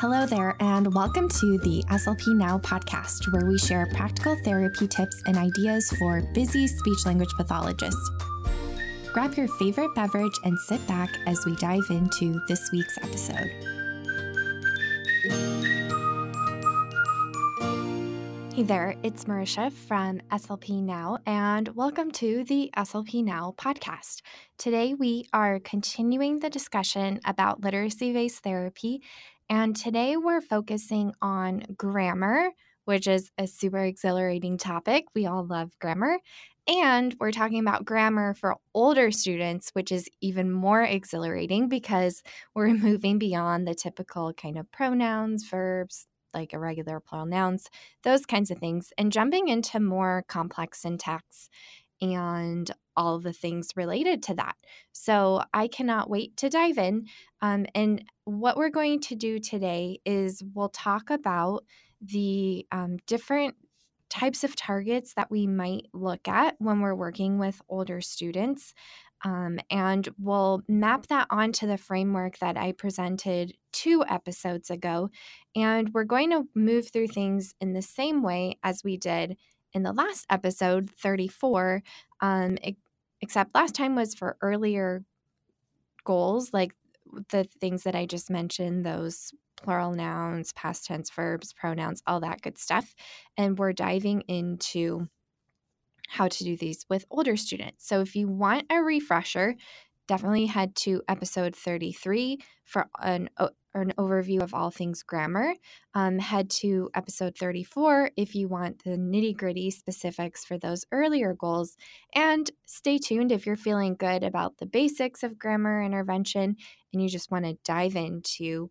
Hello there, and welcome to the SLP Now podcast, where we share practical therapy tips and ideas for busy speech language pathologists. Grab your favorite beverage and sit back as we dive into this week's episode. Hey there, it's Marisha from SLP Now, and welcome to the SLP Now podcast. Today, we are continuing the discussion about literacy based therapy and today we're focusing on grammar, which is a super exhilarating topic. We all love grammar. And we're talking about grammar for older students, which is even more exhilarating because we're moving beyond the typical kind of pronouns, verbs, like irregular plural nouns, those kinds of things, and jumping into more complex syntax and all the things related to that. So I cannot wait to dive in. Um, and what we're going to do today is we'll talk about the um, different types of targets that we might look at when we're working with older students. Um, and we'll map that onto the framework that I presented two episodes ago. And we're going to move through things in the same way as we did in the last episode, 34, um, except last time was for earlier goals, like the things that I just mentioned, those plural nouns, past tense verbs, pronouns, all that good stuff. And we're diving into how to do these with older students. So if you want a refresher, definitely head to episode 33 for an an overview of all things grammar, um, head to episode 34 if you want the nitty gritty specifics for those earlier goals. And stay tuned if you're feeling good about the basics of grammar intervention and you just want to dive into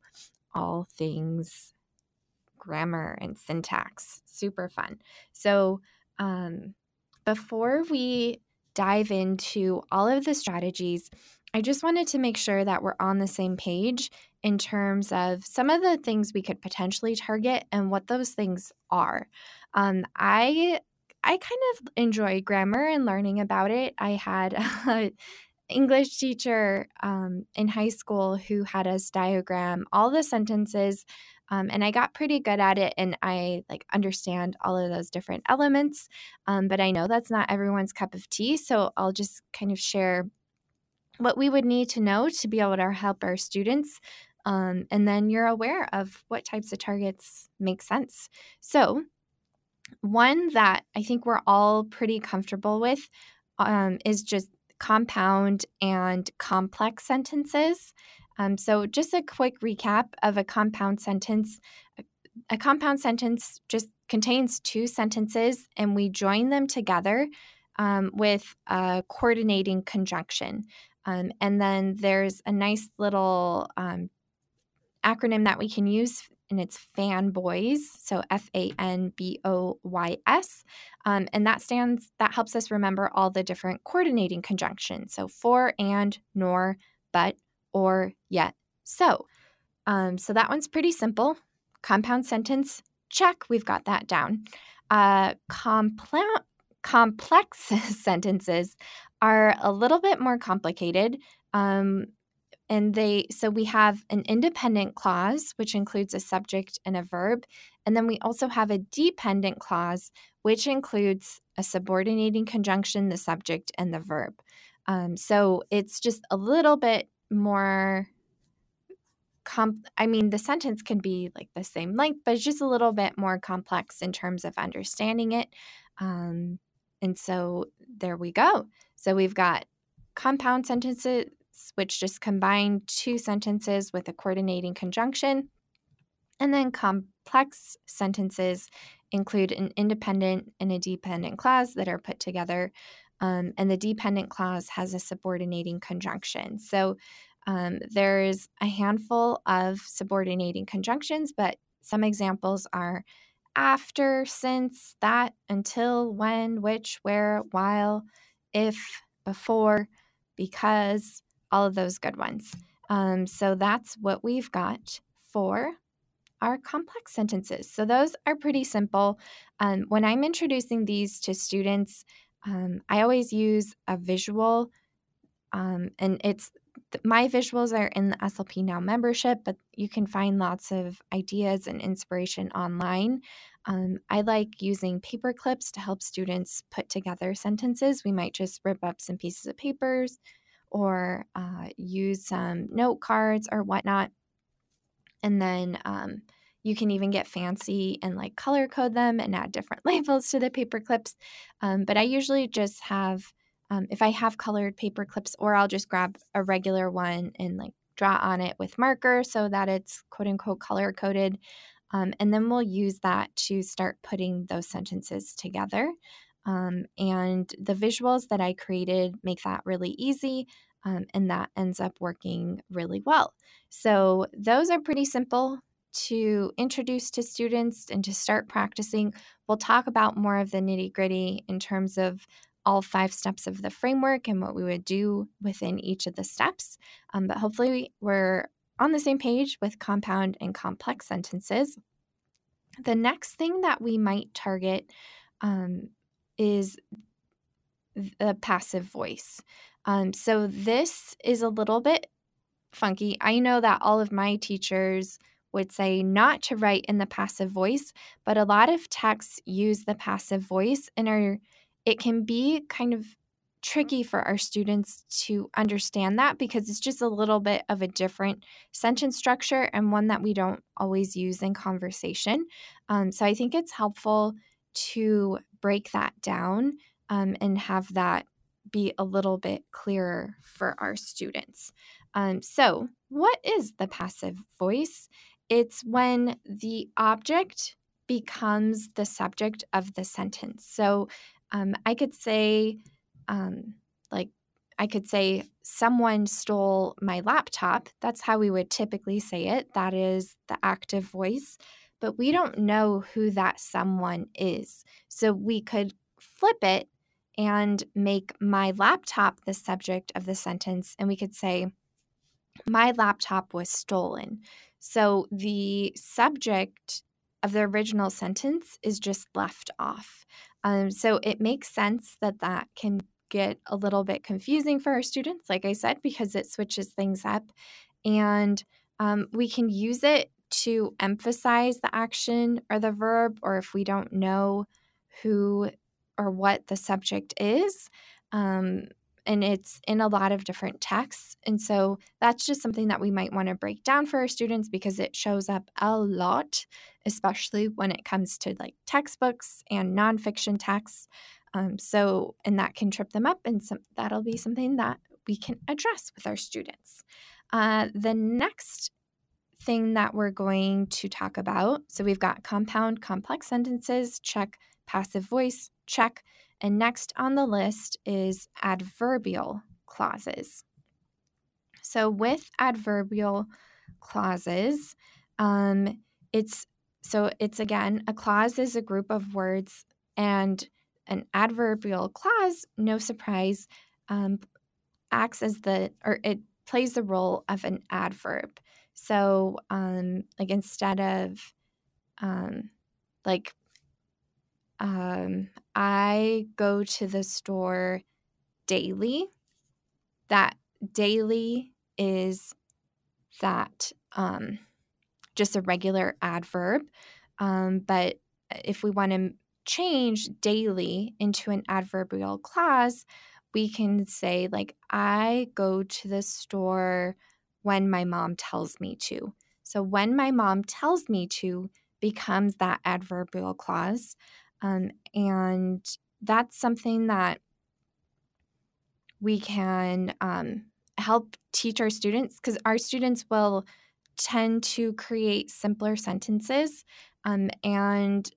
all things grammar and syntax. Super fun. So, um, before we dive into all of the strategies, I just wanted to make sure that we're on the same page in terms of some of the things we could potentially target and what those things are. Um, I I kind of enjoy grammar and learning about it. I had an English teacher um, in high school who had us diagram all the sentences, um, and I got pretty good at it. And I like understand all of those different elements. Um, but I know that's not everyone's cup of tea, so I'll just kind of share what we would need to know to be able to help our students um, and then you're aware of what types of targets make sense. So, one that I think we're all pretty comfortable with um, is just compound and complex sentences. Um, so, just a quick recap of a compound sentence. A compound sentence just contains two sentences, and we join them together um, with a coordinating conjunction. Um, and then there's a nice little um, acronym that we can use and it's fanboys so f-a-n-b-o-y-s um, and that stands that helps us remember all the different coordinating conjunctions so for and nor but or yet so. Um, so that one's pretty simple. Compound sentence check we've got that down. Uh, compl- complex sentences are a little bit more complicated um, and they so we have an independent clause which includes a subject and a verb and then we also have a dependent clause which includes a subordinating conjunction the subject and the verb. Um, so it's just a little bit more comp i mean the sentence can be like the same length but it's just a little bit more complex in terms of understanding it. Um, and so there we go so we've got compound sentences which just combine two sentences with a coordinating conjunction. And then complex sentences include an independent and a dependent clause that are put together. Um, and the dependent clause has a subordinating conjunction. So um, there's a handful of subordinating conjunctions, but some examples are after, since, that, until, when, which, where, while, if, before, because, all of those good ones. Um, so that's what we've got for our complex sentences. So those are pretty simple. Um, when I'm introducing these to students, um, I always use a visual, um, and it's my visuals are in the SLP Now membership, but you can find lots of ideas and inspiration online. Um, I like using paper clips to help students put together sentences. We might just rip up some pieces of papers or uh, use some note cards or whatnot. And then um, you can even get fancy and like color code them and add different labels to the paper clips. Um, but I usually just have, um, if I have colored paper clips, or I'll just grab a regular one and like draw on it with marker so that it's quote unquote color coded. Um, and then we'll use that to start putting those sentences together. Um, and the visuals that I created make that really easy. Um, and that ends up working really well. So, those are pretty simple to introduce to students and to start practicing. We'll talk about more of the nitty gritty in terms of all five steps of the framework and what we would do within each of the steps. Um, but hopefully, we're on the same page with compound and complex sentences. The next thing that we might target um, is the passive voice. Um, so this is a little bit funky. I know that all of my teachers would say not to write in the passive voice, but a lot of texts use the passive voice and are it can be kind of tricky for our students to understand that because it's just a little bit of a different sentence structure and one that we don't always use in conversation. Um, so I think it's helpful to break that down um, and have that be a little bit clearer for our students. Um, so, what is the passive voice? It's when the object becomes the subject of the sentence. So, um, I could say, um, like, I could say, someone stole my laptop. That's how we would typically say it. That is the active voice. But we don't know who that someone is. So we could flip it and make my laptop the subject of the sentence. And we could say, My laptop was stolen. So the subject of the original sentence is just left off. Um, so it makes sense that that can get a little bit confusing for our students, like I said, because it switches things up. And um, we can use it to emphasize the action or the verb, or if we don't know who or what the subject is. Um, and it's in a lot of different texts. And so that's just something that we might want to break down for our students because it shows up a lot, especially when it comes to like textbooks and nonfiction texts. Um, so, and that can trip them up, and some, that'll be something that we can address with our students. Uh, the next thing that we're going to talk about so we've got compound complex sentences, check passive voice, check. And next on the list is adverbial clauses. So with adverbial clauses, um, it's so it's again a clause is a group of words, and an adverbial clause, no surprise, um, acts as the or it plays the role of an adverb. So, um, like instead of um, like um, I go to the store daily. That daily is that um, just a regular adverb. Um, but if we want to change daily into an adverbial clause, we can say, like, I go to the store when my mom tells me to. So, when my mom tells me to becomes that adverbial clause. Um, and that's something that we can um, help teach our students because our students will tend to create simpler sentences. Um, and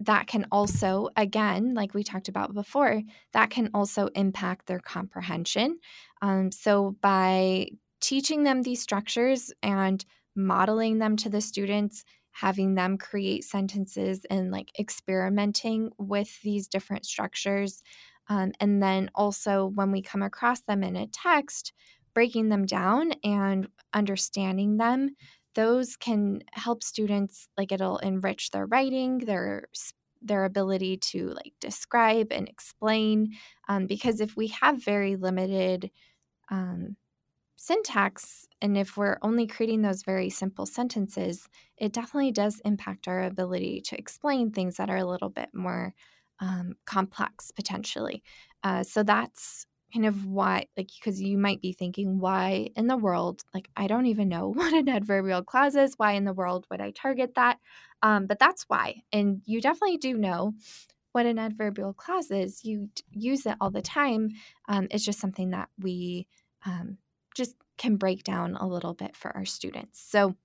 that can also, again, like we talked about before, that can also impact their comprehension. Um, so by teaching them these structures and modeling them to the students, having them create sentences and like experimenting with these different structures. Um, and then also when we come across them in a text, breaking them down and understanding them, those can help students, like it'll enrich their writing, their their ability to like describe and explain um, because if we have very limited um, syntax, and if we're only creating those very simple sentences, it definitely does impact our ability to explain things that are a little bit more um, complex potentially. Uh, so that's kind of why, like, because you might be thinking, why in the world, like, I don't even know what an adverbial clause is. Why in the world would I target that? Um, but that's why. And you definitely do know what an adverbial clause is. You use it all the time. Um, it's just something that we um, just can break down a little bit for our students. So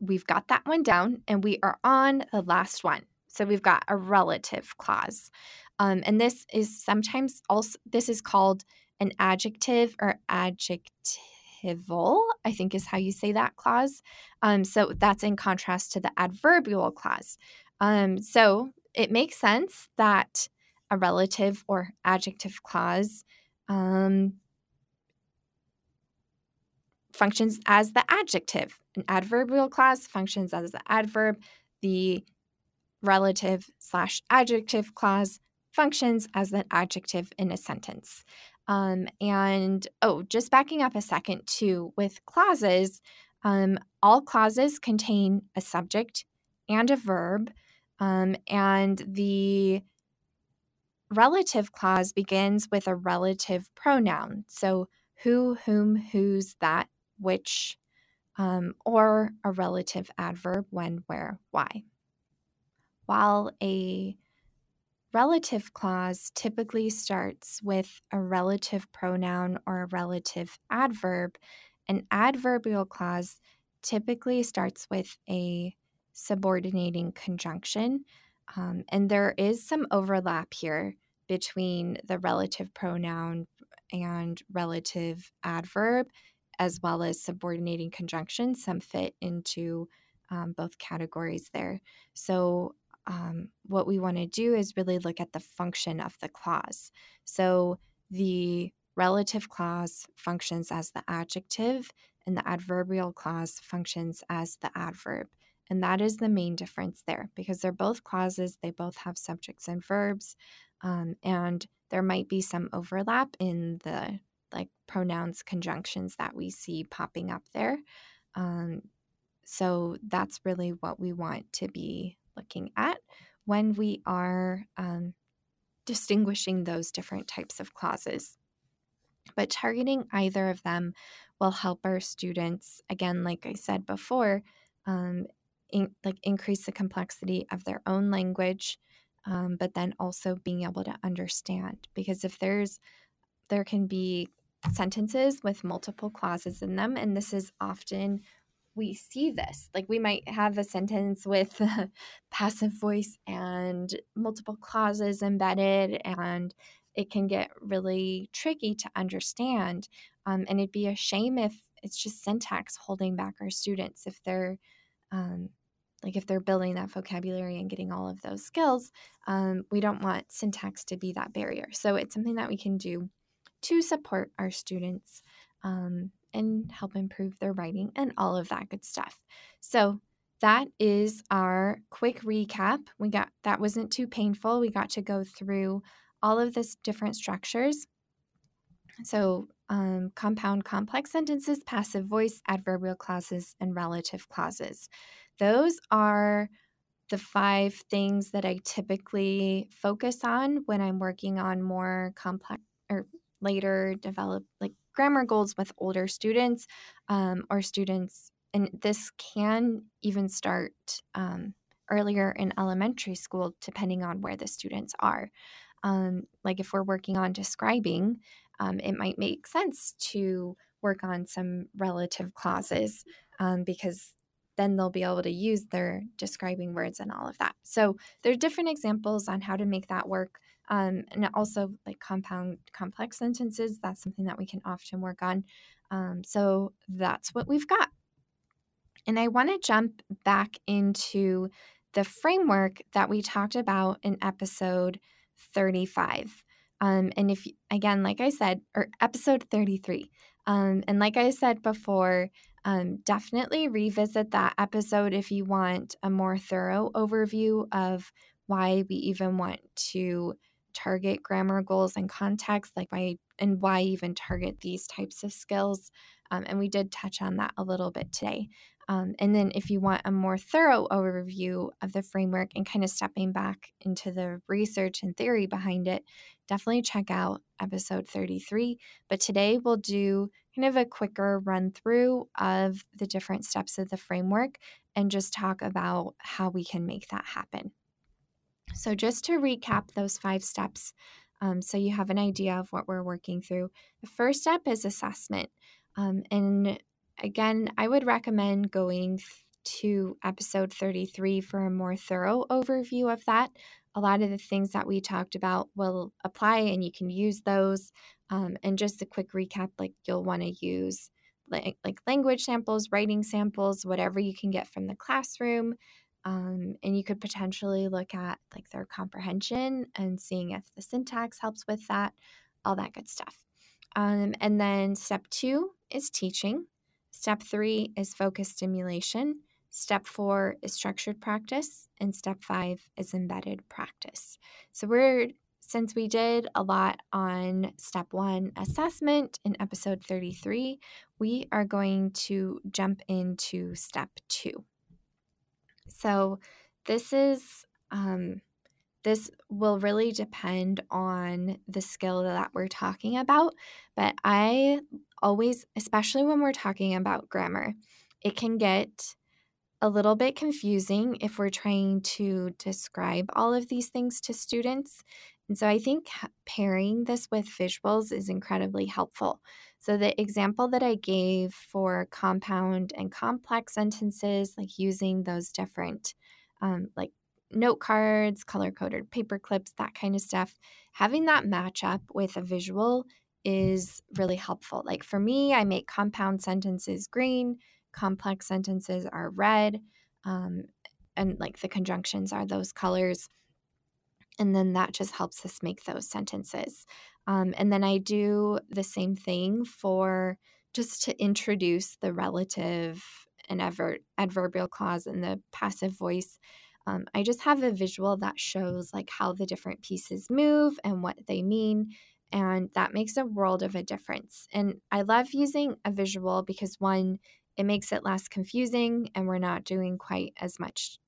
we've got that one down, and we are on the last one. So we've got a relative clause. Um, and this is sometimes also, this is called an adjective or adjectival, I think is how you say that clause. Um, so that's in contrast to the adverbial clause. Um, so it makes sense that a relative or adjective clause um, functions as the adjective. An adverbial clause functions as the adverb. The relative slash adjective clause functions as an adjective in a sentence. Um, and oh, just backing up a second too, with clauses, um, all clauses contain a subject and a verb. Um, and the relative clause begins with a relative pronoun. So who, whom, whose, that, which, um, or a relative adverb when, where, why while a relative clause typically starts with a relative pronoun or a relative adverb, an adverbial clause typically starts with a subordinating conjunction. Um, and there is some overlap here between the relative pronoun and relative adverb, as well as subordinating conjunctions. Some fit into um, both categories there. So um, what we want to do is really look at the function of the clause. So the relative clause functions as the adjective, and the adverbial clause functions as the adverb. And that is the main difference there because they're both clauses, they both have subjects and verbs, um, and there might be some overlap in the like pronouns conjunctions that we see popping up there. Um, so that's really what we want to be looking at when we are um, distinguishing those different types of clauses. But targeting either of them will help our students, again, like I said before, um, in, like increase the complexity of their own language, um, but then also being able to understand. Because if there's, there can be sentences with multiple clauses in them, and this is often we see this. Like we might have a sentence with passive voice and multiple clauses embedded, and it can get really tricky to understand. Um, and it'd be a shame if it's just syntax holding back our students if they're um, like if they're building that vocabulary and getting all of those skills um, we don't want syntax to be that barrier so it's something that we can do to support our students um, and help improve their writing and all of that good stuff. So, that is our quick recap. We got that wasn't too painful. We got to go through all of this different structures. So, um, compound complex sentences, passive voice, adverbial clauses, and relative clauses. Those are the five things that I typically focus on when I'm working on more complex or later develop like grammar goals with older students um, or students, and this can even start um, earlier in elementary school, depending on where the students are. Um, like if we're working on describing, um, it might make sense to work on some relative clauses um, because then they'll be able to use their describing words and all of that. So there are different examples on how to make that work. Um, and also like compound complex sentences, that's something that we can often work on. Um, so that's what we've got. And I want to jump back into the framework that we talked about in episode 35. Um, and if, again, like I said, or episode 33. Um, and like I said before, um, definitely revisit that episode if you want a more thorough overview of why we even want to target grammar goals and context, like why and why even target these types of skills. Um, and we did touch on that a little bit today. Um, and then, if you want a more thorough overview of the framework and kind of stepping back into the research and theory behind it, definitely check out episode 33. But today, we'll do kind of a quicker run through of the different steps of the framework and just talk about how we can make that happen. So, just to recap those five steps, um, so you have an idea of what we're working through. The first step is assessment. Um, and again, I would recommend going to episode 33 for a more thorough overview of that. A lot of the things that we talked about will apply and you can use those. Um, and just a quick recap like you'll want to use like, like language samples, writing samples, whatever you can get from the classroom. Um, and you could potentially look at like their comprehension and seeing if the syntax helps with that, all that good stuff. Um, and then step two is teaching. Step three is focus stimulation. Step four is structured practice. And step five is embedded practice. So we're since we did a lot on step one assessment in episode 33, we are going to jump into step two. So this is um, this will really depend on the skill that we're talking about. But I always, especially when we're talking about grammar, it can get a little bit confusing if we're trying to describe all of these things to students. And so I think pairing this with visuals is incredibly helpful. So, the example that I gave for compound and complex sentences, like using those different, um, like note cards, color coded paper clips, that kind of stuff, having that match up with a visual is really helpful. Like for me, I make compound sentences green, complex sentences are red, um, and like the conjunctions are those colors. And then that just helps us make those sentences. Um, and then I do the same thing for just to introduce the relative and adver- adverbial clause and the passive voice um, I just have a visual that shows like how the different pieces move and what they mean. And that makes a world of a difference. And I love using a visual because one, it makes it less confusing and we're not doing quite as much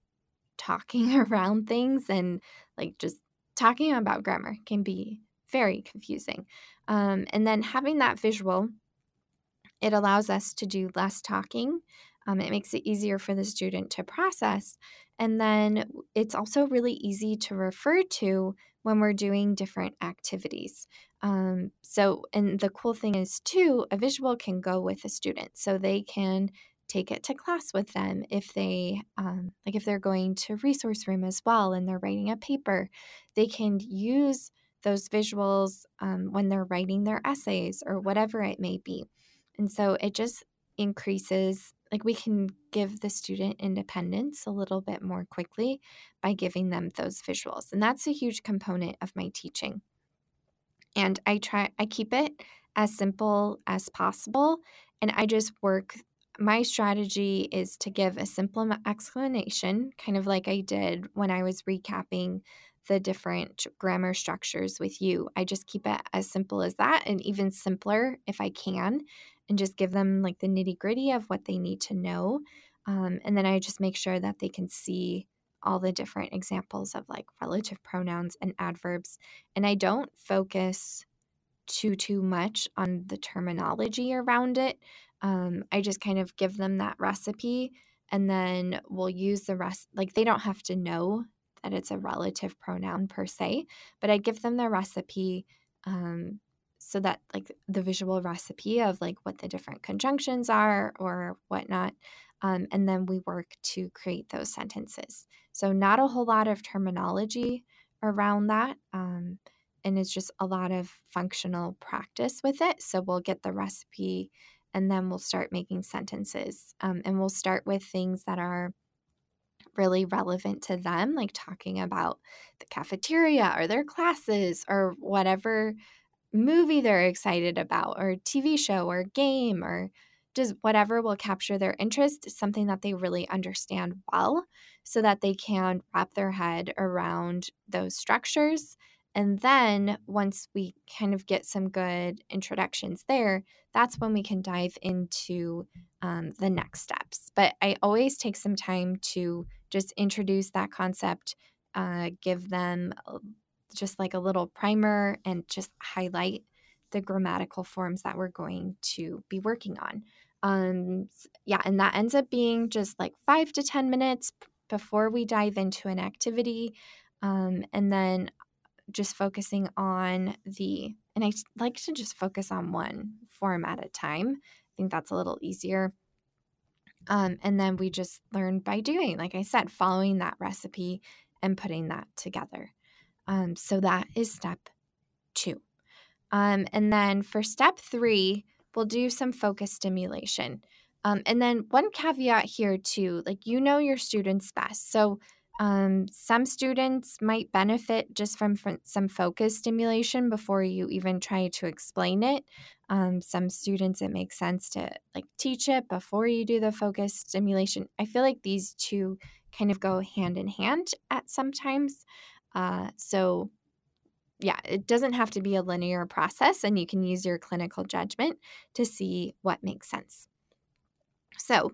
talking around things and like just talking about grammar can be very confusing. Um, and then having that visual, it allows us to do less talking. Um, it makes it easier for the student to process. And then it's also really easy to refer to when we're doing different activities. Um, so, and the cool thing is, too, a visual can go with a student. So they can take it to class with them if they um, like if they're going to resource room as well and they're writing a paper they can use those visuals um, when they're writing their essays or whatever it may be. And so it just increases like we can give the student independence a little bit more quickly by giving them those visuals and that's a huge component of my teaching. And i try i keep it as simple as possible and i just work my strategy is to give a simple explanation kind of like i did when i was recapping the different grammar structures with you i just keep it as simple as that and even simpler if i can and just give them like the nitty gritty of what they need to know. Um, and then I just make sure that they can see all the different examples of like relative pronouns and adverbs. And I don't focus too, too much on the terminology around it. Um, I just kind of give them that recipe and then we'll use the rest. Like they don't have to know that it's a relative pronoun per se, but I give them the recipe um, so that like the visual recipe of like what the different conjunctions are or whatnot um, and then we work to create those sentences so not a whole lot of terminology around that um, and it's just a lot of functional practice with it so we'll get the recipe and then we'll start making sentences um, and we'll start with things that are really relevant to them like talking about the cafeteria or their classes or whatever movie they're excited about, or TV show, or game, or just whatever will capture their interest, something that they really understand well, so that they can wrap their head around those structures And then once we kind of get some good introductions there, that's when we can dive into um, the next steps. But I always take some time to just introduce that concept, uh, give them just like a little primer, and just highlight the grammatical forms that we're going to be working on. Um, yeah, and that ends up being just like five to 10 minutes before we dive into an activity. Um, and then just focusing on the, and I like to just focus on one form at a time. I think that's a little easier. Um, and then we just learn by doing, like I said, following that recipe and putting that together. Um, so that is step two. Um, and then for step three, we'll do some focus stimulation. Um, and then one caveat here too, like you know your students best. So um, some students might benefit just from, some focus stimulation before you even try to explain it. Um, some students, it makes sense to like teach it before you do the focus stimulation. I feel like these two kind of go hand in hand at sometimes. Uh, so yeah, it doesn't have to be a linear process, and you can use your clinical judgment to see what makes sense. So,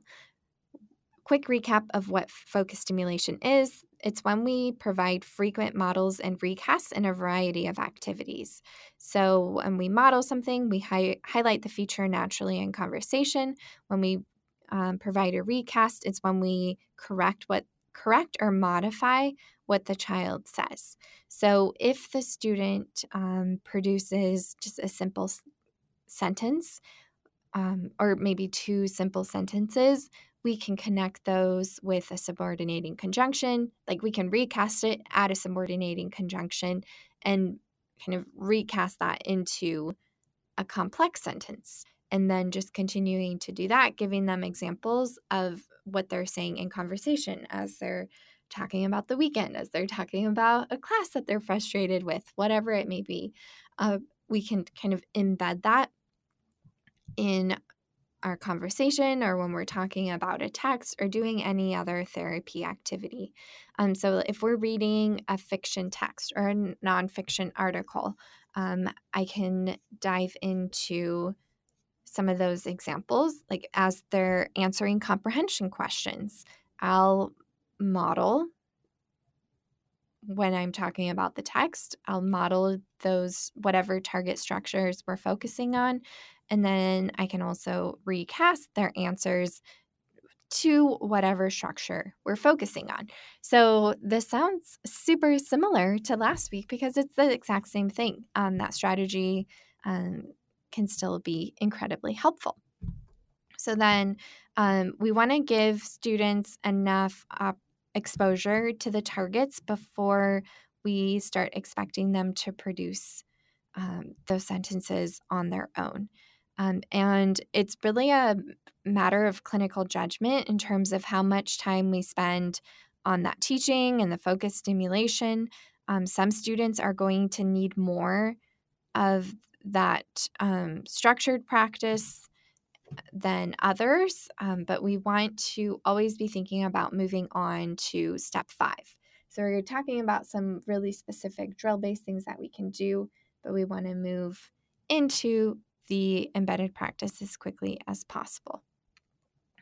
quick recap of what focus stimulation is it's when we provide frequent models and recasts in a variety of activities. So, when we model something, we hi- highlight the feature naturally in conversation. When we um, provide a recast, it's when we correct what correct or modify what the child says. So if the student um, produces just a simple s- sentence, um, or maybe two simple sentences, we can connect those with a subordinating conjunction. Like we can recast it, add a subordinating conjunction, and kind of recast that into a complex sentence. And then just continuing to do that, giving them examples of what they're saying in conversation as they're talking about the weekend, as they're talking about a class that they're frustrated with, whatever it may be. Uh, we can kind of embed that in our conversation or when we're talking about a text or doing any other therapy activity. Um, so, if we're reading a fiction text or a nonfiction article, um, I can dive into some of those examples, like as they're answering comprehension questions. I'll model when I'm talking about the text, I'll model those whatever target structures we're focusing on. And then I can also recast their answers to whatever structure we're focusing on. So this sounds super similar to last week because it's the exact same thing. Um, that strategy um, can still be incredibly helpful. So then um, we want to give students enough exposure to the targets before we start expecting them to produce um, those sentences on their own. Um, and it's really a matter of clinical judgment in terms of how much time we spend on that teaching and the focus stimulation. Um, some students are going to need more of that um, structured practice than others, um, but we want to always be thinking about moving on to step five. So, we're talking about some really specific drill based things that we can do, but we want to move into the embedded practice as quickly as possible.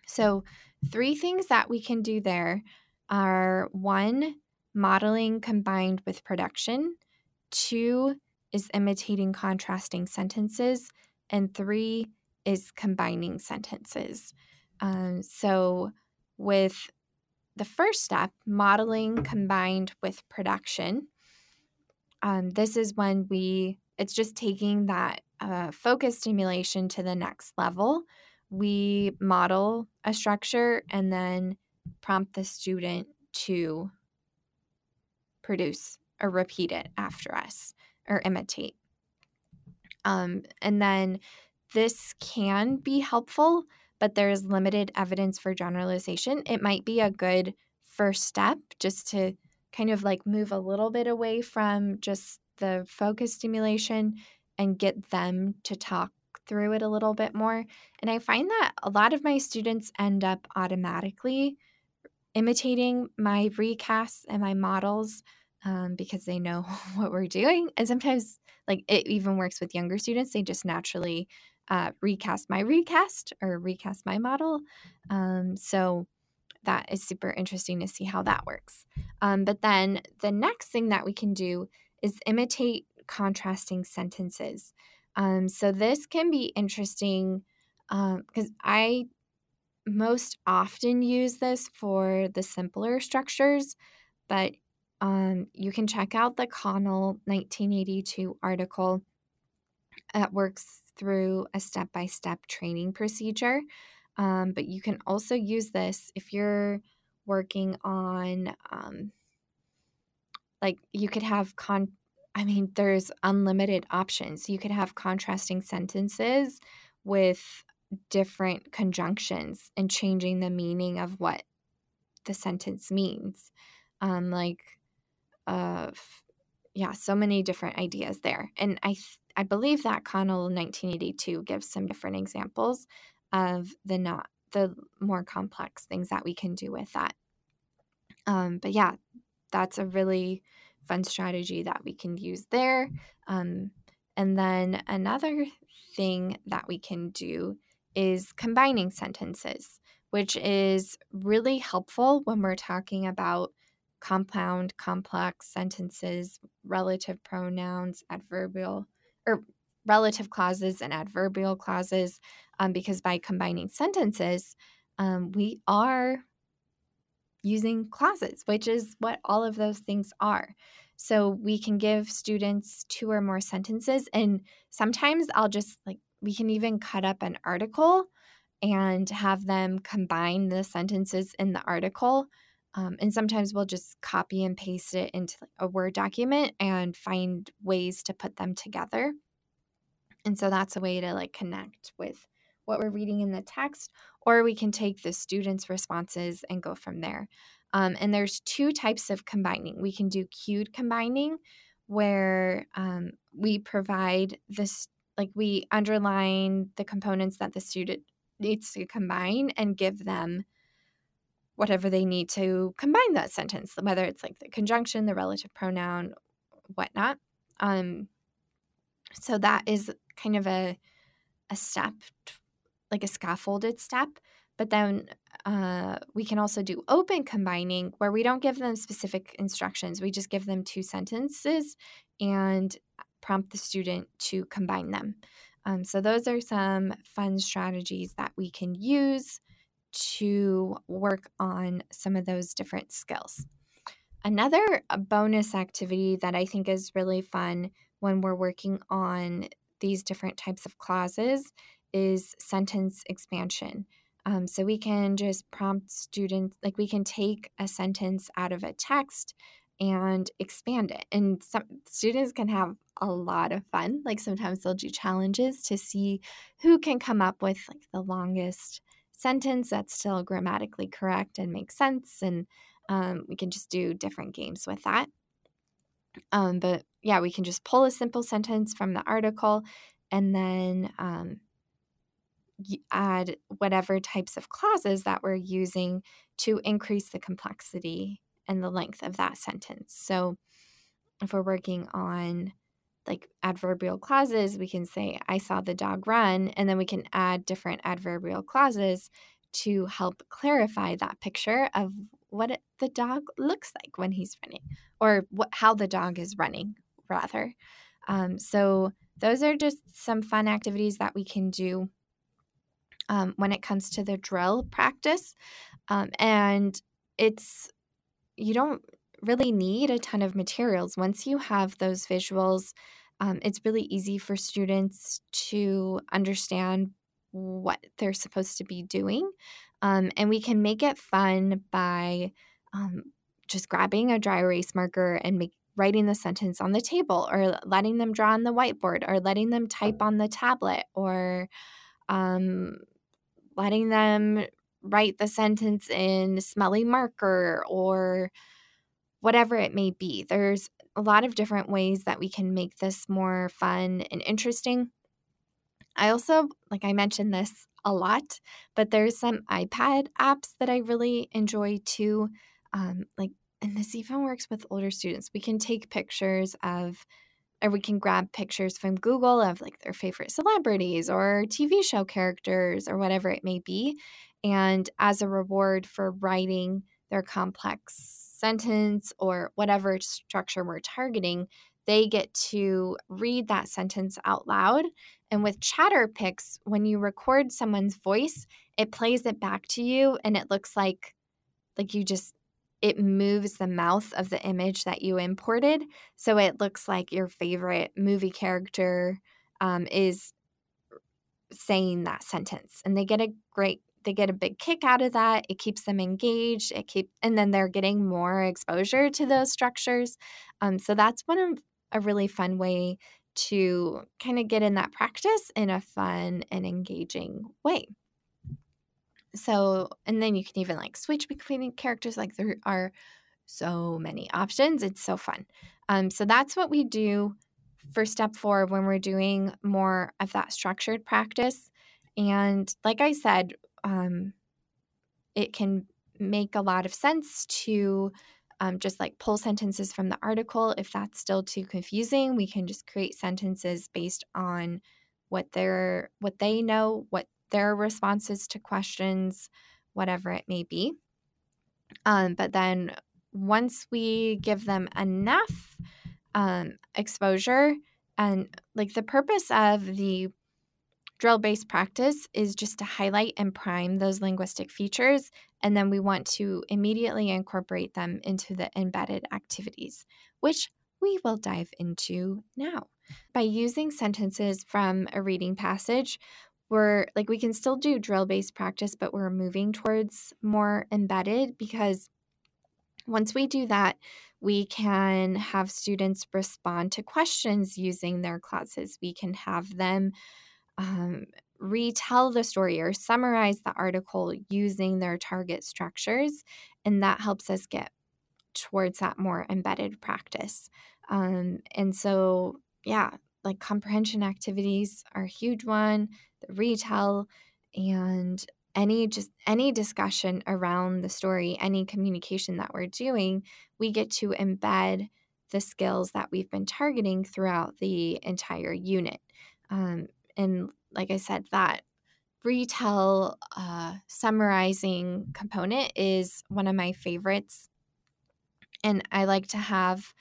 So, three things that we can do there are one, modeling combined with production, two, is imitating contrasting sentences, and three is combining sentences. Um, so, with the first step, modeling combined with production, um, this is when we, it's just taking that uh, focus stimulation to the next level. We model a structure and then prompt the student to produce or repeat it after us or imitate. Um, and then this can be helpful, but there's limited evidence for generalization. It might be a good first step just to kind of like move a little bit away from just the focus stimulation and get them to talk through it a little bit more. And I find that a lot of my students end up automatically imitating my recasts and my models um, because they know what we're doing. And sometimes, like, it even works with younger students. They just naturally uh, recast my recast or recast my model. Um, so that is super interesting to see how that works. Um, but then the next thing that we can do is imitate contrasting sentences. Um, so this can be interesting because um, I most often use this for the simpler structures, but um, you can check out the Connell 1982 article that works through a step by step training procedure. Um, but you can also use this if you're working on, um, like, you could have con. I mean, there's unlimited options. You could have contrasting sentences with different conjunctions and changing the meaning of what the sentence means. Um, like, uh, yeah, so many different ideas there. And I, th- I believe that Connell 1982 gives some different examples of the not the more complex things that we can do with that. Um, but yeah, that's a really fun strategy that we can use there. Um, and then another thing that we can do is combining sentences, which is really helpful when we're talking about compound, complex sentences, relative pronouns, adverbial, or relative clauses and adverbial clauses, um, because by combining sentences, um, we are using clauses, which is what all of those things are. So we can give students two or more sentences, and sometimes I'll just like we can even cut up an article and have them combine the sentences in the article. Um, and sometimes we'll just copy and paste it into a Word document and find ways to put them together. And so that's a way to like connect with what we're reading in the text, or we can take the students' responses and go from there. Um, and there's two types of combining. We can do cued combining, where um, we provide this like we underline the components that the student needs to combine and give them whatever they need to combine that sentence, whether it's like the conjunction, the relative pronoun, whatnot. Um, so that is kind of a a step, like a scaffolded step. But then uh, we can also do open combining where we don't give them specific instructions. We just give them two sentences and prompt the student to combine them. Um, so, those are some fun strategies that we can use to work on some of those different skills. Another uh, bonus activity that I think is really fun when we're working on these different types of clauses is sentence expansion. Um, so we can just prompt students, like we can take a sentence out of a text and expand it. And some students can have a lot of fun. Like sometimes they'll do challenges to see who can come up with like the longest sentence that's still grammatically correct and makes sense. And um, we can just do different games with that. Um, but yeah, we can just pull a simple sentence from the article and then um, add whatever types of clauses that we're using to increase the complexity and the length of that sentence. So if we're working on like adverbial clauses, we can say, I saw the dog run, and then we can add different adverbial clauses to help clarify that picture of what it, the dog looks like when he's running, or what, how the dog is running, rather. Um, so, those are just some fun activities that we can do um, when it comes to the drill practice. Um, and it's, you don't really need a ton of materials. Once you have those visuals, um, it's really easy for students to understand what they're supposed to be doing. Um, and we can make it fun by um, just grabbing a dry erase marker and make, writing the sentence on the table or letting them draw on the whiteboard or letting them type on the tablet or um, letting them write the sentence in smelly marker or whatever it may be. There's a lot of different ways that we can make this more fun and interesting. I also, like I mentioned this a lot, but there's some iPad apps that I really enjoy too. Um, like and this even works with older students, we can take pictures of or we can grab pictures from Google of like their favorite celebrities or TV show characters or whatever it may be. And as a reward for writing their complex sentence or whatever structure we're targeting, they get to read that sentence out loud. And with Chatterpix, when you record someone's voice, it plays it back to you and it looks like like you just it moves the mouth of the image that you imported. So it looks like your favorite movie character um, is saying that sentence. And they get a great, they get a big kick out of that. It keeps them engaged. It keep, and then they're getting more exposure to those structures. Um, so that's one of a really fun way to kind of get in that practice in a fun and engaging way. So, and then you can even like switch between characters. Like there are so many options. It's so fun. Um, so that's what we do for step four when we're doing more of that structured practice. And like I said, um, it can make a lot of sense to um, just like pull sentences from the article. If that's still too confusing, we can just create sentences based on what they're what they know, what their responses to questions, whatever it may be. Um, but then once we give them enough um, exposure, and like the purpose of the drill based practice is just to highlight and prime those linguistic features. And then we want to immediately incorporate them into the embedded activities, which we will dive into now. By using sentences from a reading passage, we're like we can still do drill based practice but we're moving towards more embedded because once we do that we can have students respond to questions using their clauses we can have them um, retell the story or summarize the article using their target structures and that helps us get towards that more embedded practice. Um, and so yeah like comprehension activities are a huge one the retell and any just any discussion around the story any communication that we're doing we get to embed the skills that we've been targeting throughout the entire unit. Um, and like i said that retell uh, summarizing component is one of my favorites and i like to have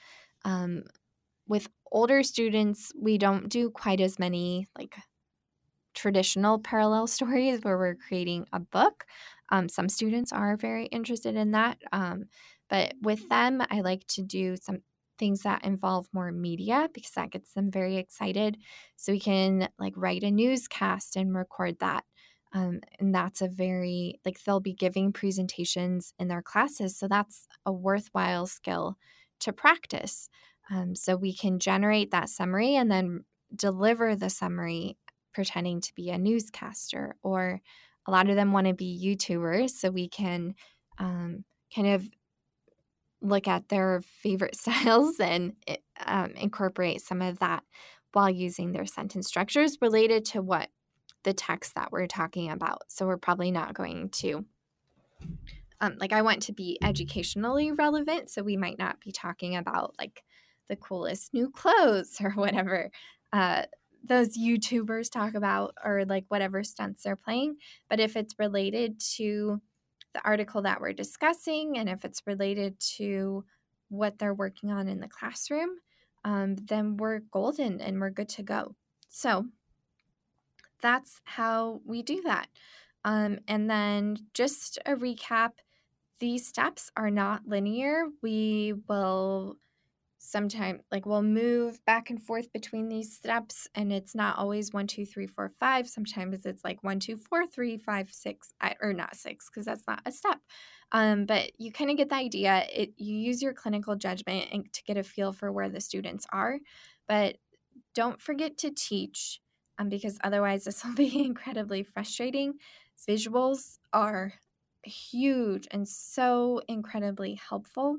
um, with older students we don't do quite as many like traditional parallel stories where we're creating a book. Um, some students are very interested in that. Um, but with them, I like to do some things that involve more media because that gets them very excited. So we can like write a newscast and record that. Um, and that's a very, like, they'll be giving presentations in their classes. So that's a worthwhile skill to practice. Um, so we can generate that summary and then deliver the summary pretending to be a newscaster, or a lot of them want to be YouTubers. So we can um, kind of look at their favorite styles and um, incorporate some of that while using their sentence structures related to what the text that we're talking about. So we're probably not going to. Um, like I want to be educationally relevant, so we might not be talking about like the coolest new clothes or whatever. Uh, those YouTubers talk about or like whatever stunts they're playing. But if it's related to the article that we're discussing and if it's related to what they're working on in the classroom, um, then we're golden and we're good to go. So that's how we do that. Um, and then just a recap these steps are not linear. We will sometimes like we'll move back and forth between these steps and it's not always one two three four five. Sometimes it's like one two four three five six or not six because that's not a step. Um, but you kind of get the idea. It you use your clinical judgment and to get a feel for where the students are. But don't forget to teach um, because otherwise this will be incredibly frustrating. Visuals are huge and so incredibly helpful.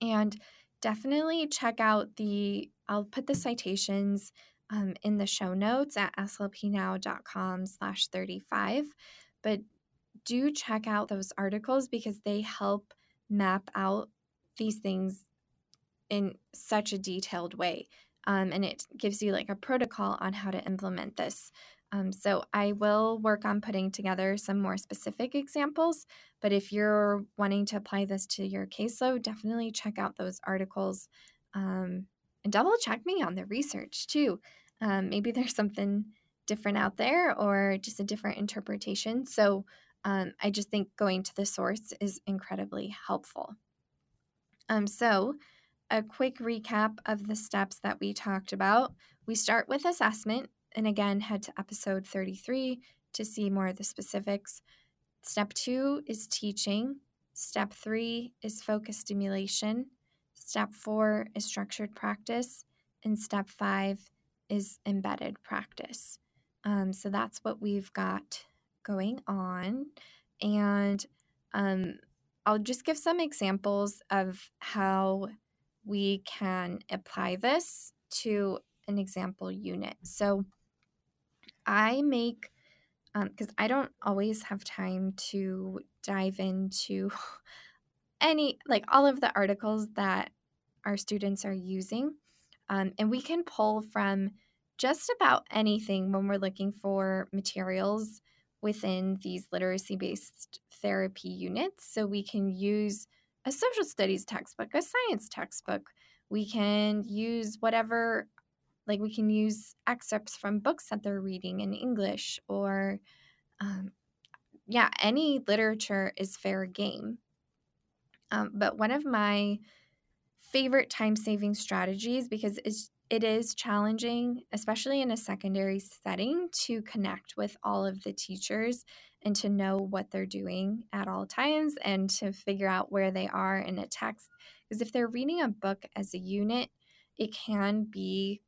And definitely check out the, I'll put the citations um, in the show notes at slpnow.com slash 35. But do check out those articles because they help map out these things in such a detailed way. Um, and it gives you like a protocol on how to implement this. Um, so I will work on putting together some more specific examples. But if you're wanting to apply this to your caseload, definitely check out those articles um, and double check me on the research too. Um, maybe there's something different out there or just a different interpretation. So um, I just think going to the source is incredibly helpful. Um, so, a quick recap of the steps that we talked about. We start with assessment, and again, head to episode 33 to see more of the specifics. Step two is teaching. Step three is focus stimulation. Step four is structured practice. And step five is embedded practice. Um, so that's what we've got going on. And um, I'll just give some examples of how we can apply this to an example unit. So I make, because um, I don't always have time to dive into any, like all of the articles that our students are using. Um, and we can pull from just about anything when we're looking for materials within these literacy based therapy units. So we can use a social studies textbook, a science textbook. We can use whatever, like, we can use excerpts from books that they're reading in English or, um, yeah, any literature is fair game. Um, but one of my favorite time saving strategies, because it's it is challenging, especially in a secondary setting, to connect with all of the teachers and to know what they're doing at all times and to figure out where they are in a text. Because if they're reading a book as a unit, it can be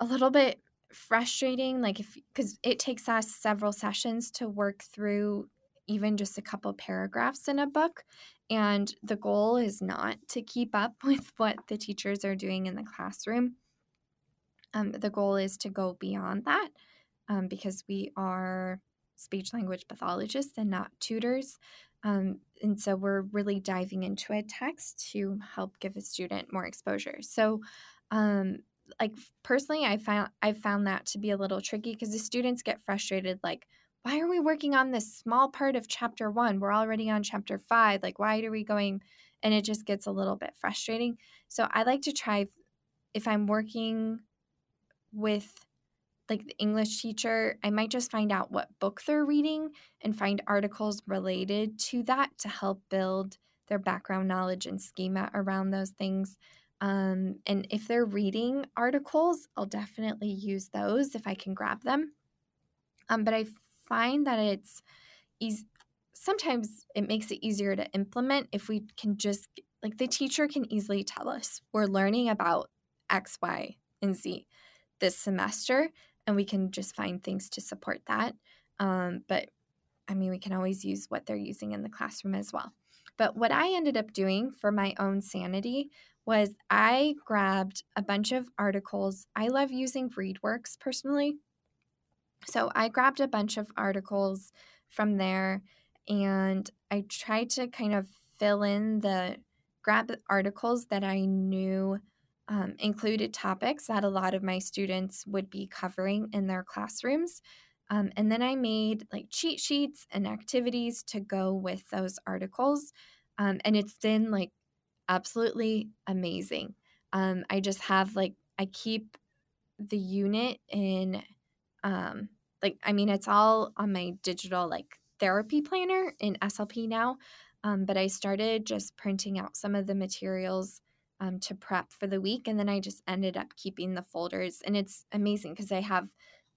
a little bit frustrating like if because it takes us several sessions to work through even just a couple paragraphs in a book and the goal is not to keep up with what the teachers are doing in the classroom. Um, the goal is to go beyond that um, because we are speech language pathologists and not tutors. Um, and so we're really diving into a text to help give a student more exposure. So, um, like personally, I found I found that to be a little tricky because the students get frustrated, like, why are we working on this small part of chapter one? We're already on chapter five. Like, why are we going? And it just gets a little bit frustrating. So I like to try, if I'm working with like the English teacher, I might just find out what book they're reading and find articles related to that to help build their background knowledge and schema around those things. Um, and if they're reading articles, I'll definitely use those if I can grab them. Um, but I find that it's easy. Sometimes it makes it easier to implement if we can just, like, the teacher can easily tell us we're learning about X, Y, and Z this semester, and we can just find things to support that. Um, but I mean, we can always use what they're using in the classroom as well. But what I ended up doing for my own sanity was I grabbed a bunch of articles. I love using ReadWorks personally. So I grabbed a bunch of articles from there and I tried to kind of fill in the grab articles that I knew um, included topics that a lot of my students would be covering in their classrooms. Um, and then I made like cheat sheets and activities to go with those articles. Um, and it's been like absolutely amazing. Um, I just have like, I keep the unit in um like i mean it's all on my digital like therapy planner in slp now um, but i started just printing out some of the materials um, to prep for the week and then i just ended up keeping the folders and it's amazing because i have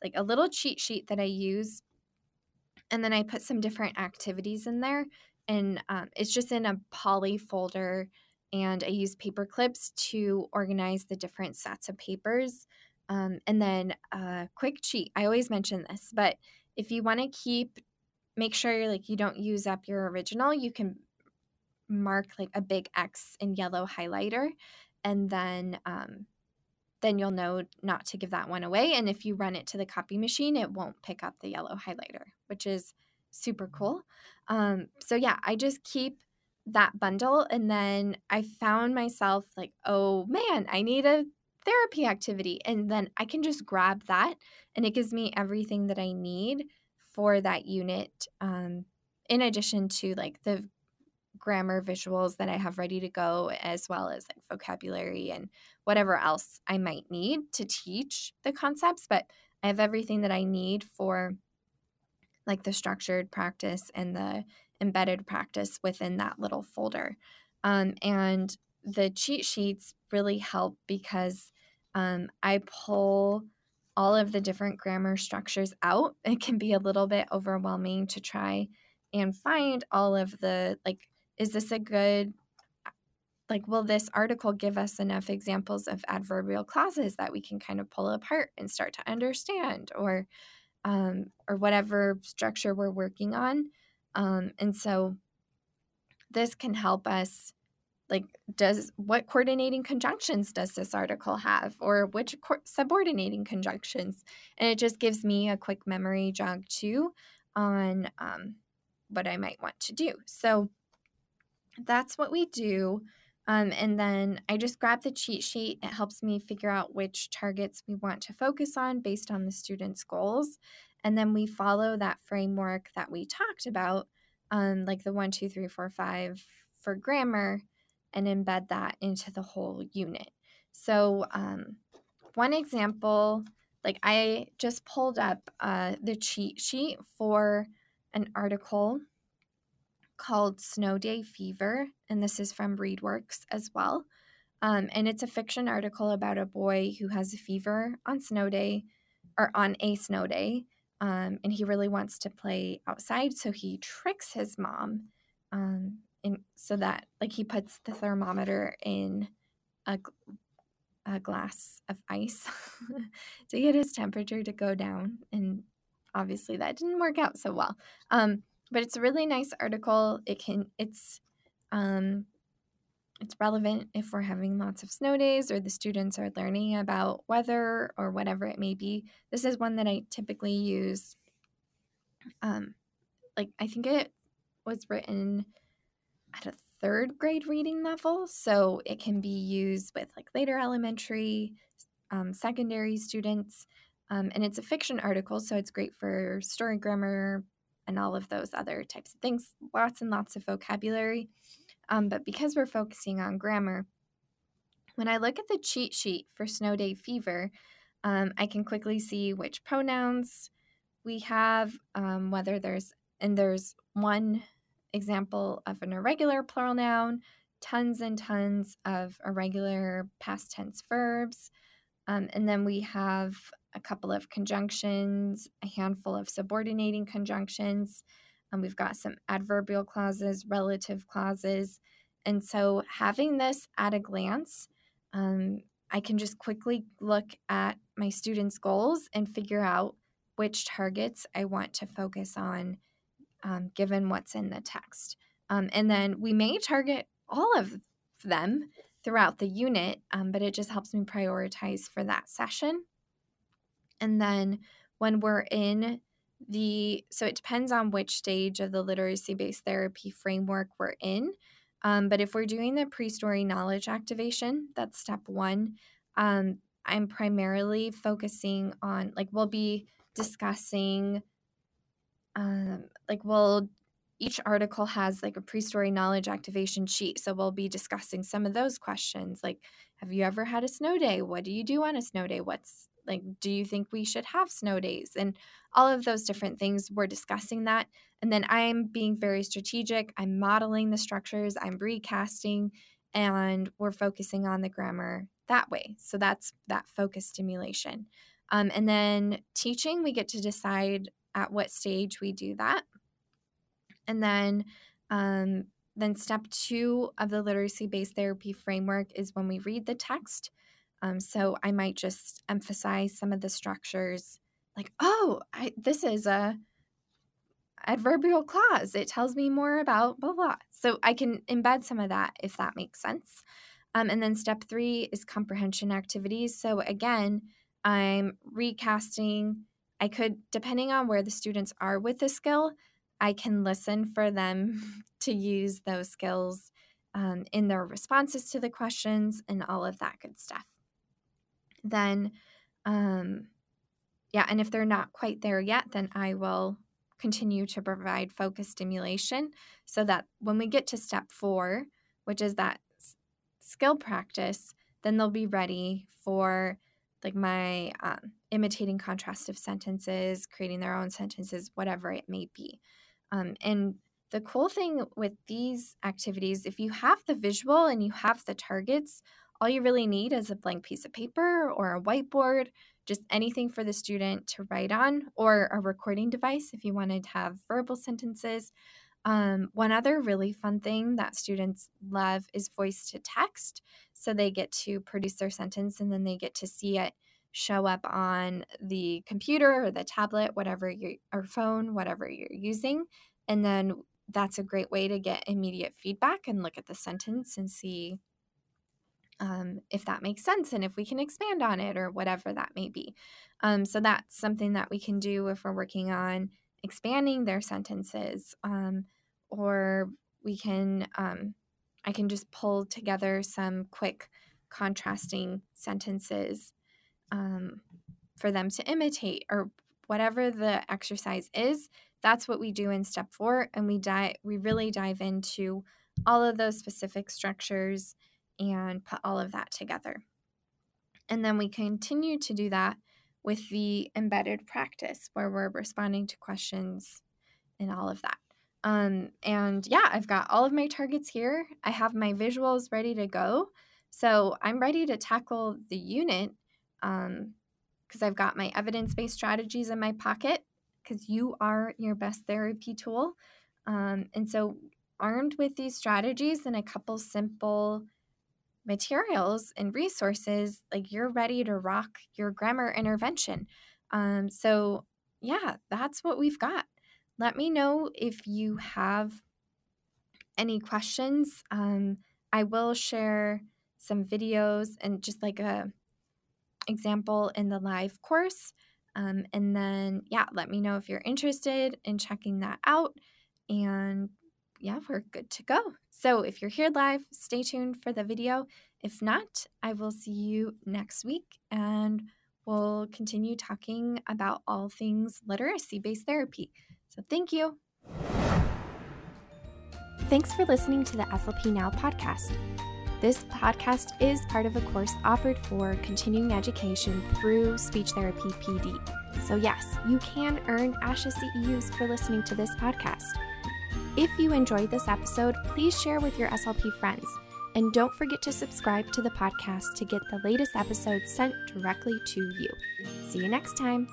like a little cheat sheet that i use and then i put some different activities in there and um, it's just in a poly folder and i use paper clips to organize the different sets of papers um, and then a quick cheat. I always mention this, but if you want to keep, make sure you're like you don't use up your original, you can mark like a big X in yellow highlighter, and then um, then you'll know not to give that one away. And if you run it to the copy machine, it won't pick up the yellow highlighter, which is super cool. Um, so yeah, I just keep that bundle and then I found myself like, oh man, I need a therapy activity. And then I can just grab that and it gives me everything that I need for that unit. Um, in addition to like the grammar visuals that I have ready to go, as well as like vocabulary and whatever else I might need to teach the concepts. But I have everything that I need for like the structured practice and the embedded practice within that little folder. Um, and the cheat sheets really help because um, I pull all of the different grammar structures out. It can be a little bit overwhelming to try and find all of the, like, is this a good, like, will this article give us enough examples of adverbial clauses that we can kind of pull apart and start to understand? Or, um, or whatever structure we're working on. Um, and so this can help us like does what coordinating conjunctions does this article have or which co- subordinating conjunctions and it just gives me a quick memory jog too on um, what i might want to do so that's what we do um, and then i just grab the cheat sheet it helps me figure out which targets we want to focus on based on the student's goals and then we follow that framework that we talked about um, like the one two three four five for grammar and embed that into the whole unit. So, um, one example, like I just pulled up uh, the cheat sheet for an article called Snow Day Fever, and this is from ReadWorks as well. Um, and it's a fiction article about a boy who has a fever on snow day or on a snow day. Um, and he really wants to play outside. So he tricks his mom um, in so that like he puts the thermometer in a, a glass of ice to get his temperature to go down and obviously that didn't work out so well um, but it's a really nice article it can it's um, it's relevant if we're having lots of snow days or the students are learning about weather or whatever it may be this is one that i typically use um, like i think it was written at a third grade reading level. So it can be used with like later elementary, um, secondary students. Um, and it's a fiction article, so it's great for story grammar and all of those other types of things. Lots and lots of vocabulary. Um, but because we're focusing on grammar, when I look at the cheat sheet for Snow Day Fever, um, I can quickly see which pronouns we have, um, whether there's, and there's one example of an irregular plural noun, tons and tons of irregular past tense verbs. Um, and then we have a couple of conjunctions, a handful of subordinating conjunctions. and we've got some adverbial clauses, relative clauses. And so having this at a glance, um, I can just quickly look at my students' goals and figure out which targets I want to focus on um, given what's in the text. Um, and then we may target all of them throughout the unit, um, but it just helps me prioritize for that session. And then when we're in the, so it depends on which stage of the literacy based therapy framework we're in. Um, but if we're doing the pre story knowledge activation, that's step one. Um, I'm primarily focusing on, like, we'll be discussing um, like we'll each article has like a pre-story knowledge activation sheet so we'll be discussing some of those questions like have you ever had a snow day what do you do on a snow day what's like do you think we should have snow days and all of those different things we're discussing that and then i'm being very strategic i'm modeling the structures i'm recasting and we're focusing on the grammar that way so that's that focus stimulation um, and then teaching we get to decide at what stage we do that. And then um, then step two of the literacy based therapy framework is when we read the text. Um, so I might just emphasize some of the structures, like, oh, I, this is a adverbial clause. It tells me more about blah blah. So I can embed some of that if that makes sense. Um, and then step three is comprehension activities. So again, I'm recasting I could, depending on where the students are with the skill, I can listen for them to use those skills um, in their responses to the questions and all of that good stuff. Then, um, yeah, and if they're not quite there yet, then I will continue to provide focus stimulation so that when we get to step four, which is that skill practice, then they'll be ready for like my um, imitating contrastive sentences, creating their own sentences, whatever it may be. Um, and the cool thing with these activities, if you have the visual and you have the targets, all you really need is a blank piece of paper or a whiteboard, just anything for the student to write on, or a recording device if you wanted to have verbal sentences. Um, one other really fun thing that students love is voice to text. So they get to produce their sentence and then they get to see it show up on the computer or the tablet, whatever your or phone, whatever you're using. And then that's a great way to get immediate feedback and look at the sentence and see um, if that makes sense and if we can expand on it or whatever that may be. Um, so that's something that we can do if we're working on expanding their sentences um, or we can um, i can just pull together some quick contrasting sentences um, for them to imitate or whatever the exercise is that's what we do in step four and we dive we really dive into all of those specific structures and put all of that together and then we continue to do that with the embedded practice where we're responding to questions and all of that. Um, and yeah, I've got all of my targets here. I have my visuals ready to go. So I'm ready to tackle the unit because um, I've got my evidence based strategies in my pocket because you are your best therapy tool. Um, and so, armed with these strategies and a couple simple materials and resources, like you're ready to rock your grammar intervention. Um, so, yeah, that's what we've got. Let me know if you have any questions. Um, I will share some videos and just like a example in the live course. Um, and then, yeah, let me know if you're interested in checking that out. And yeah, we're good to go. So if you're here live, stay tuned for the video. If not, I will see you next week and we'll continue talking about all things literacy based therapy. So thank you. Thanks for listening to the SLP Now podcast. This podcast is part of a course offered for continuing education through Speech Therapy PD. So, yes, you can earn ASHA CEUs for listening to this podcast. If you enjoyed this episode, please share with your SLP friends. And don't forget to subscribe to the podcast to get the latest episodes sent directly to you. See you next time.